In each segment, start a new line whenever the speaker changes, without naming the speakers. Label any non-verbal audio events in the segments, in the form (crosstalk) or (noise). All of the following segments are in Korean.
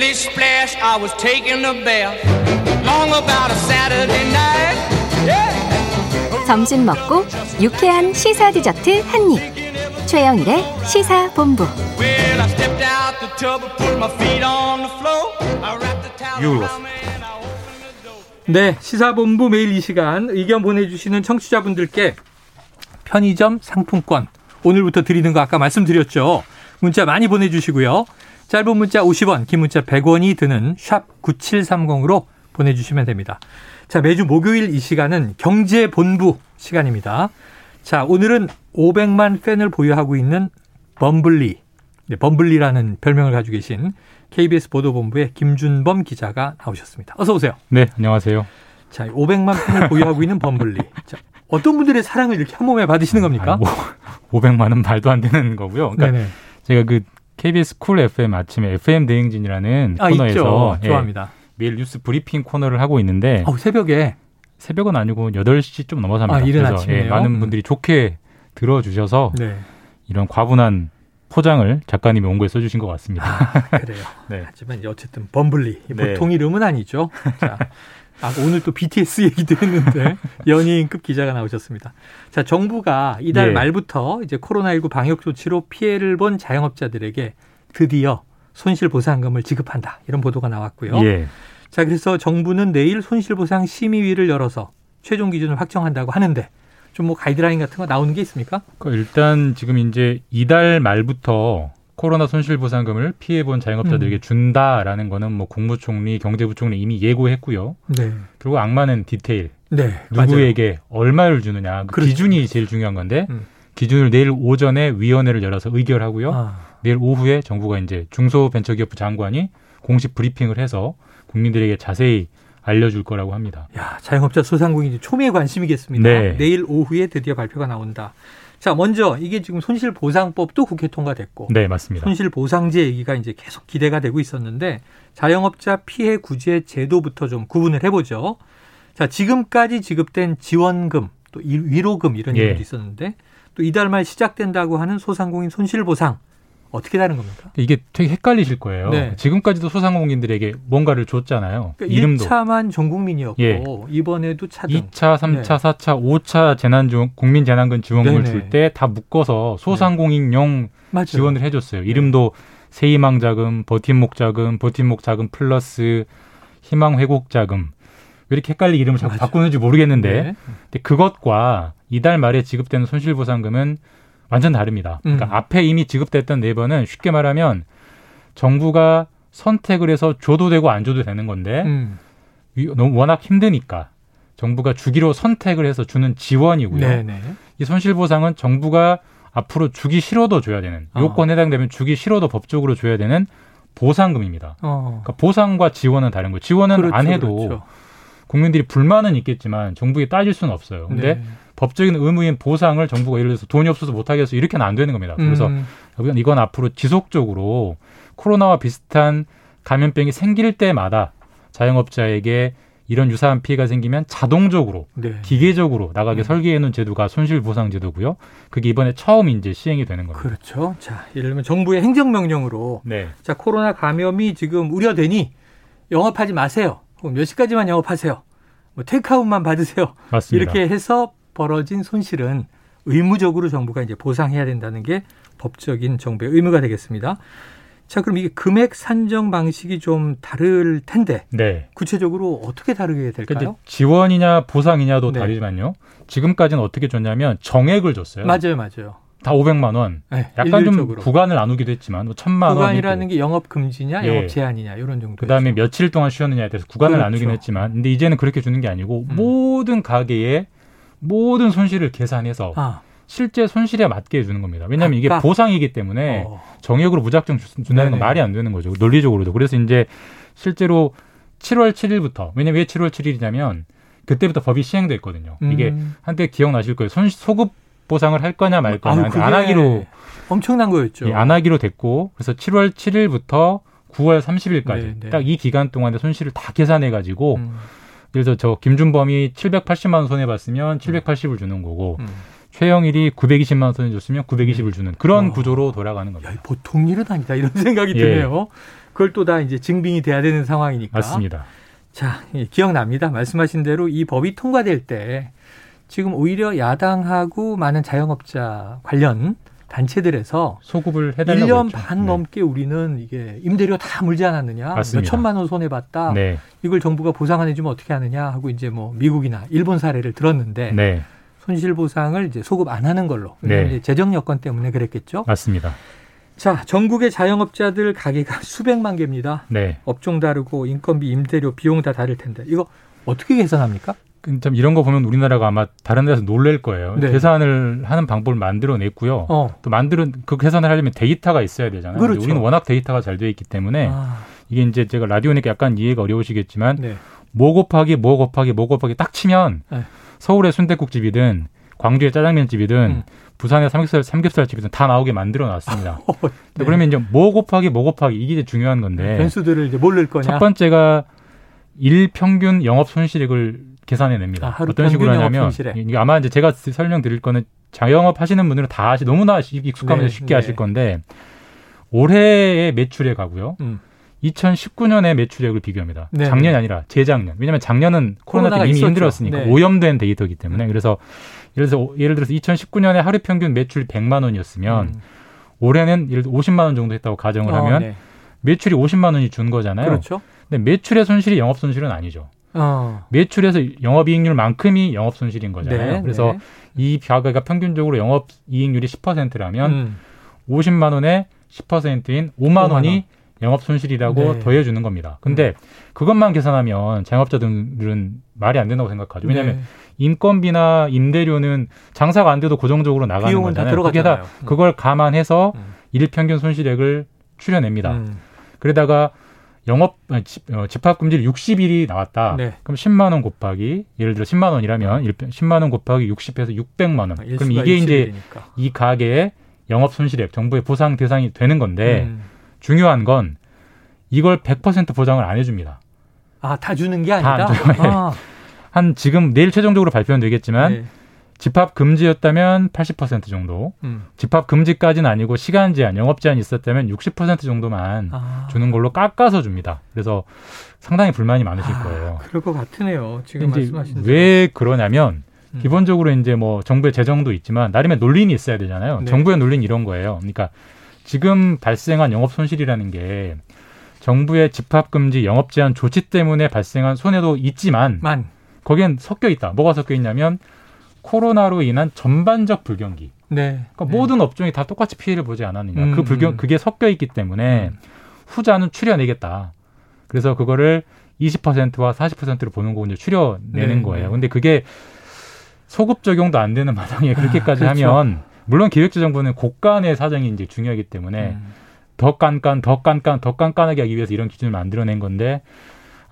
Splish splash, I was taking a bath. Long about a Saturday night. Yeah.
점심 먹고 유쾌한 시사 디저트 한 입. 최영일의 시사 본부.
Well, I stepped out the tub and put my feet on the floor. I wrapped the towel around me and I opened the door.
네, 시사본부 매일 이 시간 의견 보내주시는 청취자분들께 편의점 상품권 오늘부터 드리는 거 아까 말씀드렸죠. 문자 많이 보내주시고요. 짧은 문자 50원, 긴 문자 100원이 드는 샵 9730으로 보내주시면 됩니다. 자, 매주 목요일 이 시간은 경제본부 시간입니다. 자, 오늘은 500만 팬을 보유하고 있는 범블리, 네, 범블리라는 별명을 가지고 계신 KBS 보도본부의 김준범 기자가 나오셨습니다. 어서 오세요.
네, 안녕하세요.
자, 500만 팬을 보유하고 있는 범블리. 자, 어떤 분들의 사랑을 이렇게 한 몸에 받으시는 겁니까?
아니, 뭐, 500만 원 말도 안 되는 거고요. 그러니까
네네.
제가 그 KBS 쿨 FM 아침에 FM 대행진이라는
아,
코너에서. 예,
좋아합니다.
매일 뉴스 브리핑 코너를 하고 있는데
어, 새벽에
새벽은 아니고 8시 좀 넘어서 합니다.
아, 이른
그래서
아침이네요.
예, 많은
음.
분들이 좋게 들어주셔서
네.
이런 과분한 포장을 작가님이 원고에 써주신 것 같습니다.
그래요. (laughs)
네.
하지만 어쨌든 범블리
네.
보통 이름은 아니죠. 자, (laughs) 아, 오늘 또 BTS 얘기도 했는데 (laughs) 연예인급 기자가 나오셨습니다. 자, 정부가 이달
예.
말부터 이제 코로나19 방역 조치로 피해를 본 자영업자들에게 드디어 손실보상금을 지급한다 이런 보도가 나왔고요.
예.
자, 그래서 정부는 내일 손실보상 심의위를 열어서 최종 기준을 확정한다고 하는데 좀 뭐 가이드라인 같은 거 나오는 게 있습니까?
그 일단 지금 이제 이달 말부터 코로나 손실 보상금을 피해 본 자영업자들에게
음.
준다라는 거는 뭐 국무총리, 경제부총리 이미 예고했고요.
네.
그리고 악마는 디테일.
네.
누구에게 얼마를 주느냐. 그
그렇죠.
기준이 제일 중요한 건데
음.
기준을 내일 오전에 위원회를 열어서 의결하고요.
맞아요. 아,
내일 오후에 정부가 이제 중소벤처기업부 장관이 공식 브리핑을 해서 국민들에게 자세히 알려줄 거라고 합니다.
야, 자영업자 소상공인 초미의 관심이겠습니다.
네.
내일 오후에 드디어 발표가 나온다. 자, 먼저 이게 지금 손실 보상법도 국회 통과됐고
네, 맞습니다.
손실 보상제 얘기가 이제 계속 기대가 되고 있었는데 자영업자 피해 구제 제도부터 좀 구분을 해 보죠. 자, 지금까지 지급된 지원금 또 이- 위로금 이런
예.
얘기도 있었는데 또 이달 말 시작된다고 하는 소상공인 손실 보상 어떻게 다른 겁니까?
이게 되게 헷갈리실 거예요.
네.
지금까지도 소상공인들에게 뭔가를 줬잖아요.
그러니까
이름도
1차만 전 국민이었고
예.
이번에도 차등
2차, 3차,
네.
4차, 5차 재난지원 국민 재난금 지원금을. 줄 때 다 묶어서 소상공인용
맞아요.
지원을 해 줬어요. 이름도 세희망 자금, 버팀목 자금, 버팀목 자금 플러스 희망 회복 자금. 왜 이렇게 헷갈리 이름을 자꾸
맞아.
바꾸는지 모르겠는데,
네.
근데 그것과 이달 말에 지급되는 손실보상금은 완전 다릅니다. 그러니까
음.
앞에 이미 지급됐던 네 번은 쉽게 말하면 정부가 선택을 해서 줘도 되고 안 줘도 되는 건데
음.
위- 너무 워낙 힘드니까 정부가 주기로 선택을 해서 주는 지원이고요.
네네.
이 손실 보상은 정부가 앞으로 주기 싫어도 줘야 되는
어.
요건에 해당되면 주기 싫어도 법적으로 줘야 되는 보상금입니다.
어.
그러니까 보상과 지원은 다른 거예요. 지원은
그렇죠,
안 해도
그렇죠.
국민들이 불만은 있겠지만 정부에 따질 수는 없어요. 근데
네.
법적인 의무인 보상을 정부가 예를 들어서 돈이 없어서 못하게 해서 이렇게는 안 되는 겁니다. 그래서
음.
이건- 앞으로 지속적으로 코로나와 비슷한 감염병이 생길 때마다 자영업자에게 이런 유사한 피해가 생기면 자동적으로
네.
기계적으로 나가게
음.
설계해 놓은 제도가 손실보상제도고요. 그게 이번에 처음 이제 시행이 되는 겁니다.
그렇죠. 자, 예를 들면 정부의 행정명령으로
네.
자 코로나 감염이 지금 우려되니 영업하지 마세요. 혹은 몇 시까지만 영업하세요. 뭐 테이크아웃만 받으세요.
맞습니다.
이렇게 해서 벌어진 손실은 의무적으로 정부가 이제 보상해야 된다는 게 법적인 정부의 의무가 되겠습니다. 자, 그럼 이게 금액 산정 방식이 좀 다를 텐데
네.
구체적으로 어떻게 다르게 될까요?
지원이냐 보상이냐도
네.
다르지만요. 지금까지는 어떻게 줬냐면 정액을 줬어요.
맞아요, 맞아요.
다 500만 원.
네,
약간 좀
일률적으로.
구간을 나누기도 했지만 뭐 천만 원.
구간이라는 게 영업 금지냐,
예.
영업 제한이냐 이런 정도.
그다음에 며칠 동안 쉬었느냐에 대해서 구간을
그렇죠.
나누긴 했지만 근데 이제는 그렇게 주는 게 아니고
음.
모든 가게의 모든 손실을 계산해서
아,
실제 손실에 맞게 해주는 겁니다. 왜냐하면 이게
각각?
보상이기 때문에
어.
정액으로 무작정 주- 준다는 건. 말이 안 되는 거죠. 논리적으로도. 그래서 이제 실제로 7월 7일부터 왜냐면 왜 7월 7일이냐면 그때부터 법이 시행됐거든요. 이게
음.
한때 기억나실 거예요. 손 소급 보상을 할 거냐 말 거냐
아유,
안 하기로
엄청난 거였죠.
예, 안 하기로 됐고 그래서 7월 7일부터 9월 30일까지
네, 네.
딱이 기간 동안의 손실을 다 계산해 가지고
음,
그래서 저 김준범이 780만 원 손해 봤으면 780을 주는 거고
음.
최영일이 920만 원 손해 줬으면 920을 주는 그런
어.
구조로 돌아가는 겁니다.
야, 이 보통 일은 아니다 이런 (laughs) 생각이
예.
드네요. 그걸 또 다 이제 증빙이 돼야 되는 상황이니까.
맞습니다.
자, 예, 기억납니다. 말씀하신 대로 이 법이 통과될 때 지금 오히려 야당하고 많은 자영업자 관련 단체들에서
소급을 해달라고
1년
했죠.
반
네.
넘게 우리는 이게 임대료 다 물지 않았느냐.
맞습니다.
몇 천만 원 손해 봤다.
네,
이걸 정부가 보상 안 해주면 어떻게 하느냐 하고 이제 뭐 미국이나 일본 사례를 들었는데
네,
손실 보상을 이제 소급 안 하는 걸로
네.
이제 재정 여건 때문에 그랬겠죠.
맞습니다.
자, 전국의 자영업자들 가게가 (laughs) 수백만 개입니다.
네.
업종 다르고 인건비, 임대료, 비용 다 다를 텐데 이거 어떻게 계산합니까?
그참 이런 거 보면 우리나라가 아마 다른 데서 놀랄 거예요.
네.
계산을 하는 방법을 만들어냈고요.
어,
또 만드는 그 계산을 하려면 데이터가 있어야 되잖아요.
그렇죠.
우리는 워낙 데이터가 잘 되어 있기 때문에
아,
이게 이제 제가 라디오니까 약간 이해가 어려우시겠지만
네.
뭐 곱하기 뭐 곱하기 뭐 곱하기 딱 치면
네.
서울의 순대국집이든 광주의 짜장면집이든
음.
부산의 삼겹살 삼겹살집이든 다 나오게 만들어 놨습니다. (laughs)
어, 네.
그러면 이제 뭐 곱하기 뭐 곱하기 이게 이제 중요한 건데
변수들을 이제 뭘 넣을 거냐?
첫 번째가 일 평균 영업 손실액을 계산해 냅니다.
아,
어떤 식으로 하냐면. 이게 아마 이제 제가 설명드릴 거는 자영업 하시는 분들은 다 아시 너무나 익숙하면서
네,
쉽게
네.
하실 건데 올해의 매출액하고요.
음.
2019년의 매출액을 비교합니다.
네,
작년이
네.
아니라 재작년. 왜냐하면 작년은 코로나 때문에 이미
있었죠.
힘들었으니까
네.
오염된 데이터이기 때문에 그래서 예를 들어서 예를 들어서 2019년에 하루 평균 매출 100만 원이었으면
음.
올해는 예를 들어 50만 원 정도 했다고 가정을
어,
하면
네.
매출이 50만 원이 준 거잖아요.
그렇죠.
근데 매출의 손실이 영업 손실은 아니죠.
어.
매출에서 영업이익률만큼이 영업 손실인 거잖아요.
네,
그래서
네.
이 가게가 평균적으로 영업이익률이 10%라면
음.
50만 원에 10%인 5만,
5만
원이
원.
영업 손실이라고
네. 음.
더해주는 겁니다. 근데 그것만 계산하면 자영업자들은 말이 안 된다고 생각하죠. 왜냐하면
네.
인건비나 임대료는 장사가 안 돼도 고정적으로 나가는 거잖아요. 그게 다.
음.
그걸 감안해서
음.
일평균 손실액을 추려냅니다.
음.
그러다가 영업 집, 어, 집합 금지를 60일이 나왔다.
네.
그럼 10만 원 곱하기 예를 들어 10만 원이라면 일 10만 원 곱하기 60해서 600만 원. 그럼
일수가
이게 이제
일시되니까.
이 가게의 영업 손실액 정부의 보상 대상이 되는 건데
음.
중요한 건 이걸 100% 보장을 안 해줍니다.
아, 다 주는
게다
아니다. 아, (laughs)
한 지금 내일 최종적으로 발표는 되겠지만
네.
집합 금지였다면 80% 정도,
음.
집합 금지까지는 아니고 시간 제한, 영업 제한이 있었다면 60% 정도만
아.
주는 걸로 깎아서 줍니다. 그래서 상당히 불만이 많으실
아,
거예요.
그럴 것 같으네요. 지금 말씀하신.
왜 그러냐면
음.
기본적으로 이제 뭐 정부의 재정도 있지만 나름의 논리는 있어야 되잖아요.
네.
정부의 논리는 이런 거예요. 그러니까 지금 발생한 영업 손실이라는 게 정부의 집합 금지, 영업 제한 조치 때문에 발생한 손해도 있지만
만.
거기엔 섞여 있다. 뭐가 섞여 있냐면 코로나로 인한 전반적 불경기.
네.
그러니까
네.
모든 업종이 다 똑같이 피해를 보지 않았느냐.
음,
그 불경
음.
그게 섞여 있기 때문에
음.
후자는 추려내겠다. 그래서 그거를 20%와 40%로 보는 거고 이제 추려내는
네,
거예요.
네.
근데 그게 소급 적용도 안 되는 마당에 그렇게까지
그렇죠.
하면 물론 기획재정부는 곳간의 사정이 이제 중요하기 때문에
음.
더 깐깐, 더 깐깐, 더 깐깐하게 하기 위해서 이런 기준을 만들어낸 건데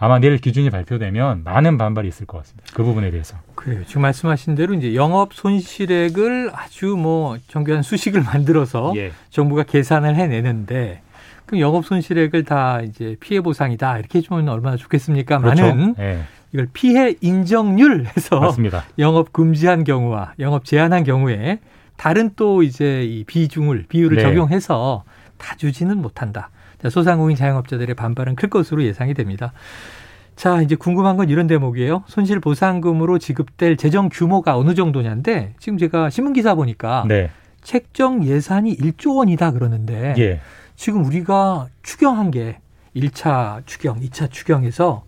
아마 내일 기준이 발표되면 많은 반발이 있을 것 같습니다. 그 부분에 대해서.
그래요. 지금 말씀하신 대로 이제 영업 손실액을 아주 뭐 정교한 수식을 만들어서
예.
정부가 계산을 해내는데 그럼 영업 손실액을 다 이제 피해 보상이다 이렇게 해주면 얼마나 좋겠습니까?
그렇죠.
많은
예.
이걸 피해 인정률 해서
맞습니다. (laughs)
영업 금지한 경우와 영업 제한한 경우에 다른 또 이제 이 비중을 비율을
네.
적용해서 다 주지는 못한다. 자, 소상공인 자영업자들의 반발은 클 것으로 예상이 됩니다. 자, 이제 궁금한 건 이런 대목이에요. 손실 보상금으로 지급될 재정 규모가 어느 정도냐인데 지금 제가 신문 기사 보니까
네.
책정 예산이 1조 원이다 그러는데
예.
지금 우리가 추경한 게 1차 추경, 2차 추경에서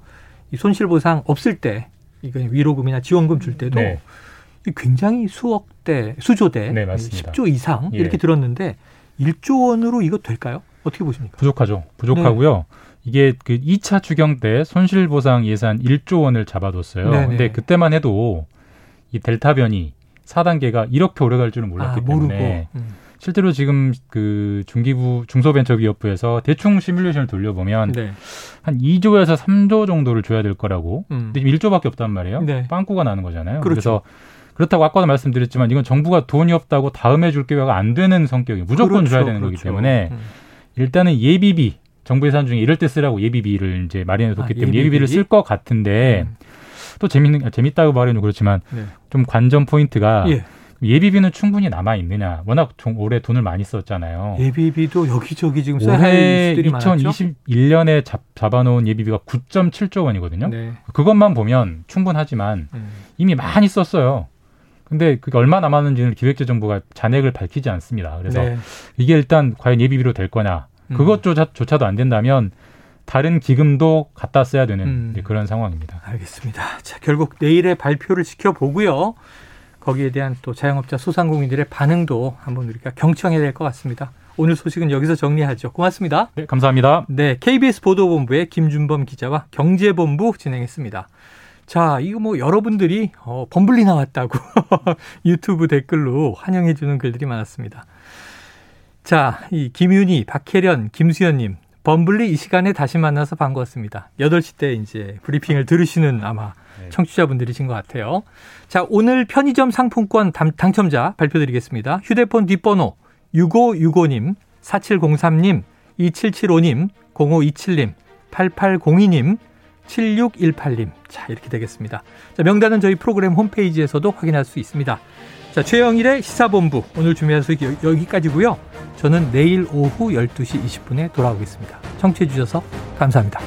이 손실 보상 없을 때 이거 위로금이나 지원금 줄 때도
네.
이 굉장히 수억대, 수조대,
네, 맞습니다.
10조 이상
예.
이렇게 들었는데 1조 원으로 이거 될까요? 어떻게 보십니까?
부족하죠. 부족하고요. 이게 그 2차 추경 때 손실 보상 예산 1조 원을 잡아뒀어요.
네네.
근데 그때만 해도 이 델타 변이 4단계가 이렇게 오래 갈 줄은 몰랐기
아.
때문에
음.
실제로 지금 그 중기부 중소벤처기업부에서 대충 시뮬레이션을 돌려보면
네.
한 2조에서 3조 정도를 줘야 될 거라고.
음.
근데 지금 1조밖에 없단 말이에요.
네.
빵꾸가 나는 거잖아요.
그렇죠.
래서 그렇다고 아까도 말씀드렸지만 이건 정부가 돈이 없다고 다음에 줄 기회가 안 되는 성격이 무조건
그렇죠,
줘야 되는 거기
그렇죠.
때문에
음.
일단은 예비비 정부 예산 중에 이럴 때 쓰라고 예비비를 이제 마련해 뒀기
아,
때문에
예비비?
예비비를 쓸 것 같은데
음.
또 재밌는 아, 재밌다고 말하는 그렇지만
네.
좀 관전 포인트가
예.
예비비는 충분히 남아 있느냐? 워낙 좀 올해 돈을 많이 썼잖아요.
예비비도 여기저기 지금
올해
이슈들이 많았죠.
2021년에 잡, 잡아놓은 예비비가 9.7조 원이거든요.
네.
그것만 보면 충분하지만
음.
이미 많이 썼어요. 근데 그게 얼마 남았는지는 기획재정부가 잔액을 밝히지 않습니다. 그래서
네.
이게 일단 과연 예비비로 될 거냐?
음.
그것조차도 안 된다면 다른 기금도 갖다 써야 되는
음.
그런 상황입니다.
알겠습니다. 자, 결국 내일의 발표를 지켜보고요. 거기에 대한 또 자영업자 소상공인들의 반응도 한번 우리가 경청해야 될 것 같습니다. 오늘 소식은 여기서 정리하죠. 고맙습니다.
네, 감사합니다.
네, KBS 보도본부의 김준범 기자와 경제본부 진행했습니다. 자, 이거 뭐 여러분들이 어, 범블리 나왔다고 (laughs) 유튜브 댓글로 환영해주는 글들이 많았습니다. 자, 이 김윤희, 박혜련, 김수현님, 범블리 이 시간에 다시 만나서 반가웠습니다. 8시 때 이제 브리핑을 들으시는 아마 청취자분들이신 것 같아요. 자, 오늘 편의점 상품권 당, 당첨자 발표드리겠습니다. 휴대폰 뒷번호 6565님, 4703님, 2775님, 0527님, 8802님, 7618님. 자, 이렇게 되겠습니다. 자, 명단은 저희 프로그램 홈페이지에서도 확인할 수 있습니다. 자, 최영일의 시사본부. 오늘 준비한 소식 여- 여기까지고요 저는 내일 오후 12시 20분에 돌아오겠습니다. 청취해주셔서 감사합니다.